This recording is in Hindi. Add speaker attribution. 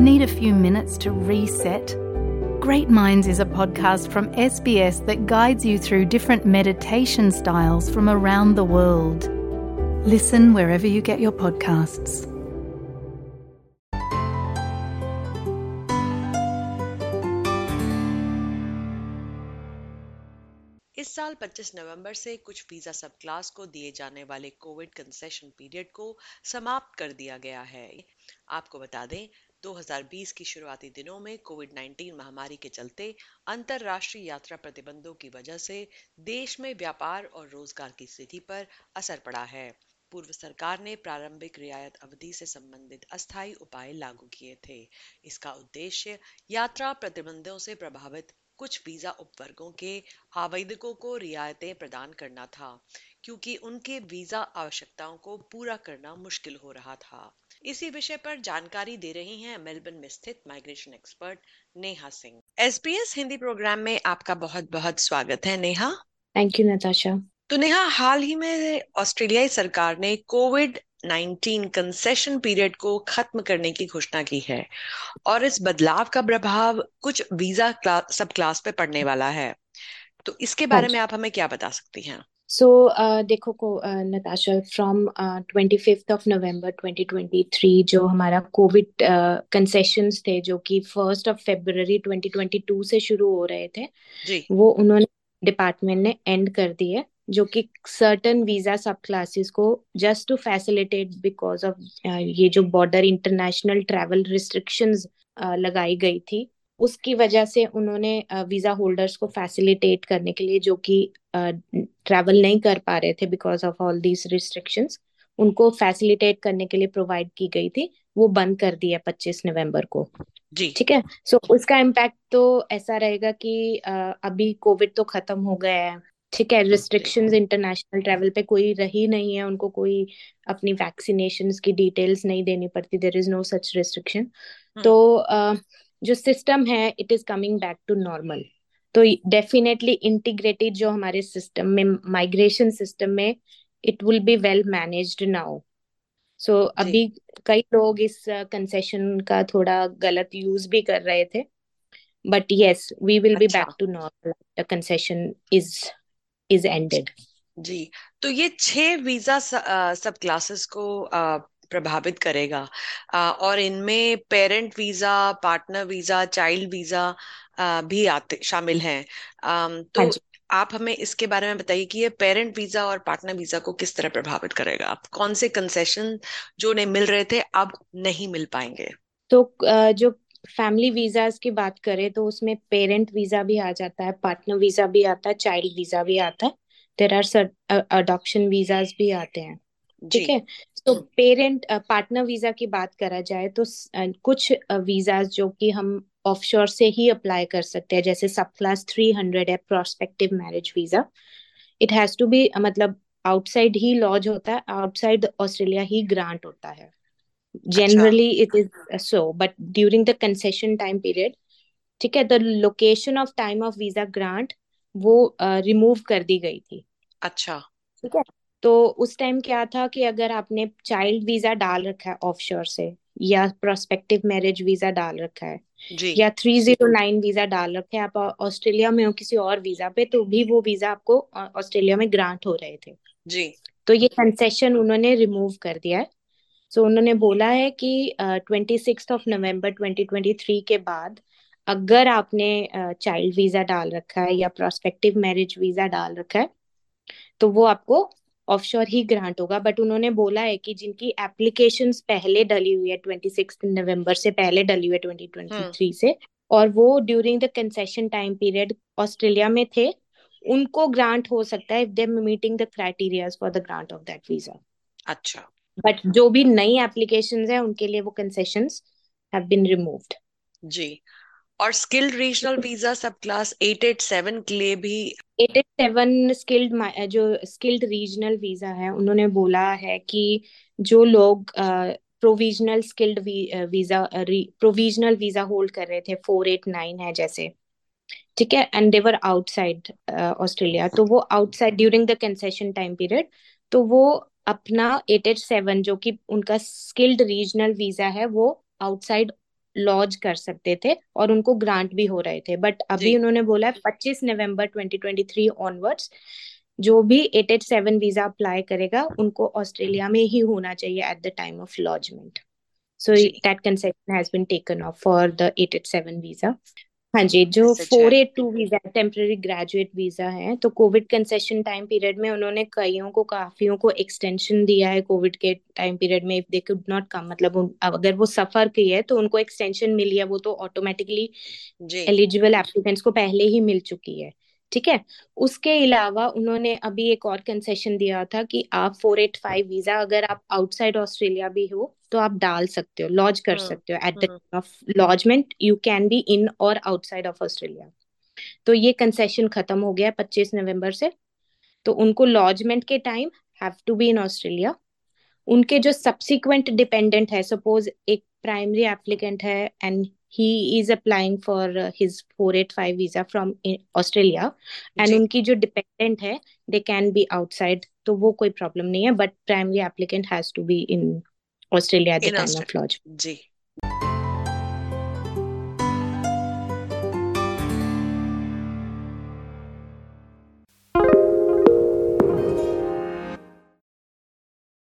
Speaker 1: Need a few minutes to reset? Great Minds is a podcast from SBS that guides you through different meditation styles from around the world. Listen wherever you get your podcasts.
Speaker 2: इस साल 25 नवंबर से कुछ वीजा सब क्लास को दिए जाने वाले कोविड कंसेशन पीरियड को समाप्त कर दिया गया है आपको बता दें 2020 की शुरुआती दिनों में कोविड 19 महामारी के चलते अंतरराष्ट्रीय यात्रा प्रतिबंधों की वजह से देश में व्यापार और रोज़गार की स्थिति पर असर पड़ा है। पूर्व सरकार ने प्रारंभिक रियायत अवधि से संबंधित अस्थायी उपाय लागू किए थे। इसका उद्देश्य यात्रा प्रतिबंधों से प्रभावित कुछ वीज़ा उपवर्गों के आवेदकों को रियायतें प्रदान करना था। क्योंकि उनके वीज़ा आवश्यकताओं को पूरा करना मुश्किल हो रहा था। इसी विषय पर जानकारी दे रही हैं मेलबर्न में स्थित migration expert Neha Singh. SBS Hindi program में आपका बहुत बहुत स्वागत है। नेहा?
Speaker 3: थैंक यू नताशा
Speaker 2: तो नेहा हाल ही में ऑस्ट्रेलियाई सरकार ने कोविड 19 कंसेशन पीरियड को खत्म करने की घोषणा की है और इस बदलाव का प्रभाव कुछ वीज़ा क्ला, सब क्लास पे पड़ने वाला है। तो इसके बारे में आप हमें क्या बता सकती हैं?
Speaker 3: So, uh, देखो को Natasha from twenty fifth of November 2023 जो हमारा कोविड कंसेशंस थे जो कि फ़र्स्ट ऑफ़ फेब्रुवरी 2022 से शुरू हो रहे थे
Speaker 2: जी।
Speaker 3: वो उन्होंने डिपार्टमेंट ने एंड कर दिए जो कि सर्टन वीज़ा सब क्लासेस को just to facilitate because of ये जो बॉर्डर इंटरनेशनल ट्रैवल रिस्ट्रिक्शंस लगाई गई थी उसकी वजह से उन्होंने वीज़ा होल्डर्स को फैसिलिटेट करने के लिए जो कि ट्रैवल नहीं कर पा रहे थे because of all these restrictions उनको फैसिलिटेट करने के लिए प्रोवाइड की गई थी। वो बंद कर दिया पच्चीस नवंबर को।
Speaker 2: जी।
Speaker 3: ठीक है? सो so, उसका इम्पैक्ट तो ऐसा रहेगा कि अभी कोविड तो खत्म हो गया है। ठीक है? रिस्ट्रिक्शंस इंटरनेशनल ट्रैवल पे कोई रही नहीं है। उनको कोई अपनी वैक्सीनेशन की डिटेल्स नहीं देनी पड़ती। There is no such restriction तो जो सिस्टम है it is coming back to normal तो डेफिनेटली इंटीग्रेटेड जो हमारे सिस्टम में माइग्रेशन सिस्टम में it will be well managed now so अभी कई लोग इस कंसेशन uh, का थोड़ा गलत यूज़ भी कर रहे थे but yes we will be back to normal the concession is is ended
Speaker 2: जी। तो ये छह वीज़ा सब क्लासेस को प्रभावित करेगा। और इनमें parent visa partner visa child visa भी आते शामिल हैं। तो हाँ आप हमें इसके बारे में बताइए कि ये पेरेंट वीज़ा और पार्टनर वीज़ा को किस तरह प्रभावित करेगा? आप कौन से कंसेशन जो उन्हें मिल रहे थे अब नहीं मिल पाएँगे?
Speaker 3: तो जो फैमिली वीजाज की बात करें तो उसमें पेरेंट वीज़ा भी आ जाता है पार्टनर वीज़ा भी आता है चाइल्ड वीज़ा भी आता है। देर आर अडॉप्शन वीजाज भी आते हैं। ठीक है? तो पेरेंट पार्टनर वीज़ा की बात करा जाए तो uh, कुछ वीजाज uh, जो कि हम ऑफशोर से ही अप्लाई कर सकते हैं जैसे सब क्लास थ्री हंड्रेड है prospective marriage visa it has to be मतलब आउटसाइड ही लॉज होता है आउटसाइड ऑस्ट्रेलिया ही ग्रांट होता है। generally it is so but during the concession time period ठीक है? The location of time of visa grant वो रिमूव uh, कर दी गई थी।
Speaker 2: अच्छा।
Speaker 3: ठीक है? तो उस टाइम क्या था कि अगर आपने चाइल्ड वीज़ा डाल रखा है ऑफशोर से या प्रोस्पेक्टिव मैरिज वीज़ा डाल रखा है
Speaker 2: जी।
Speaker 3: या थ्री ज़ीरो नाइन वीज़ा डाल रखे हैं आप ऑस्ट्रेलिया में हो किसी और वीज़ा पे तो भी वो वीज़ा आपको ऑस्ट्रेलिया में ग्रांट हो रहे थे।
Speaker 2: जी।
Speaker 3: तो ये कंसेशन उन्होंने रिमूव कर दिया है। सो so, उन्होंने बोला है कि twenty six of November twenty twenty three के बाद अगर आपने चाइल्ड uh, वीज़ा डाल रखा है या प्रोस्पेक्टिव मैरिज वीज़ा डाल रखा है तो वो आपको ऑफशोर ही ग्रांट होगा बट उन्होंने बोला है कि जिनकी एप्लीकेशन पहले डली हुई है ट्वेंटी सिक्स नवंबर से पहले डली हुई है ट्वेंटी ट्वेंटी थ्री से और वो during the concession time period Australia में थे उनको ग्रांट हो सकता है if they meeting the criterias for the grant of that visa
Speaker 2: अच्छा।
Speaker 3: बट जो भी नई एप्लीकेशन है उनके लिए वो कंसेशन हैव बीन रिमूव्ड
Speaker 2: जी। और स्किल्ड रीजनल वीज़ा सब क्लास 887 के लिए भी
Speaker 3: 887 स्किल्ड जो स्किल्ड रीजनल वीज़ा है, उन्होंने बोला है कि जो लोग provisional skilled visa provisional visa hold कर रहे थे 489 है जैसे, ठीक है? एंड देवर आउटसाइड ऑस्ट्रेलिया तो वो outside during the concession time period तो वो अपना एट एट सेवन जो कि उनका स्किल्ड रीजनल वीज़ा है, वो आउटसाइड लॉज कर सकते थे और उनको ग्रांट भी हो रहे थे। बट अभी उन्होंने बोला है पच्चीस नवंबर 2023 ऑनवर्ड्स जो भी eight eight seven visa apply करेगा उनको ऑस्ट्रेलिया में ही होना चाहिए at the time of lodgement so that concession has been taken off for the eight eight seven visa हाँ जी जो four eight two visa temporary graduate visa है तो कोविड कंसेशन टाइम पीरियड में उन्होंने कईयों को काफियों को एक्सटेंशन दिया है कोविड के टाइम पीरियड में। If they could not come मतलब अगर वो सफ़र की है तो उनको एक्सटेंशन मिली है वो तो ऑटोमेटिकली एलिजिबल एप्लीकेंट्स को पहले ही मिल चुकी है। ठीक है? उसके अलावा उन्होंने अभी एक और कंसेशन दिया था कि आप फोर एट फाइव वीज़ा अगर आप आउटसाइड ऑस्ट्रेलिया भी हो तो आप डाल सकते हो लॉज कर हाँ, सकते हो at the time of lodgement you can be in और आउटसाइड ऑफ़ ऑस्ट्रेलिया तो ये कंसेशन खत्म हो गया पच्चीस नवंबर से। तो उनको लॉजमेंट के time have to be in Australia उनके जो सब्सिक्वेंट डिपेंडेंट है सपोज़ एक प्राइमरी एप्लीकेंट है and he is applying for uh, his 485 visa from Australia and उनकी जो डिपेंडेंट है दे कैन बी आउटसाइड तो वो कोई प्रॉब्लम नहीं है but primary applicant has to be in Australia at the time of lodge
Speaker 2: ji.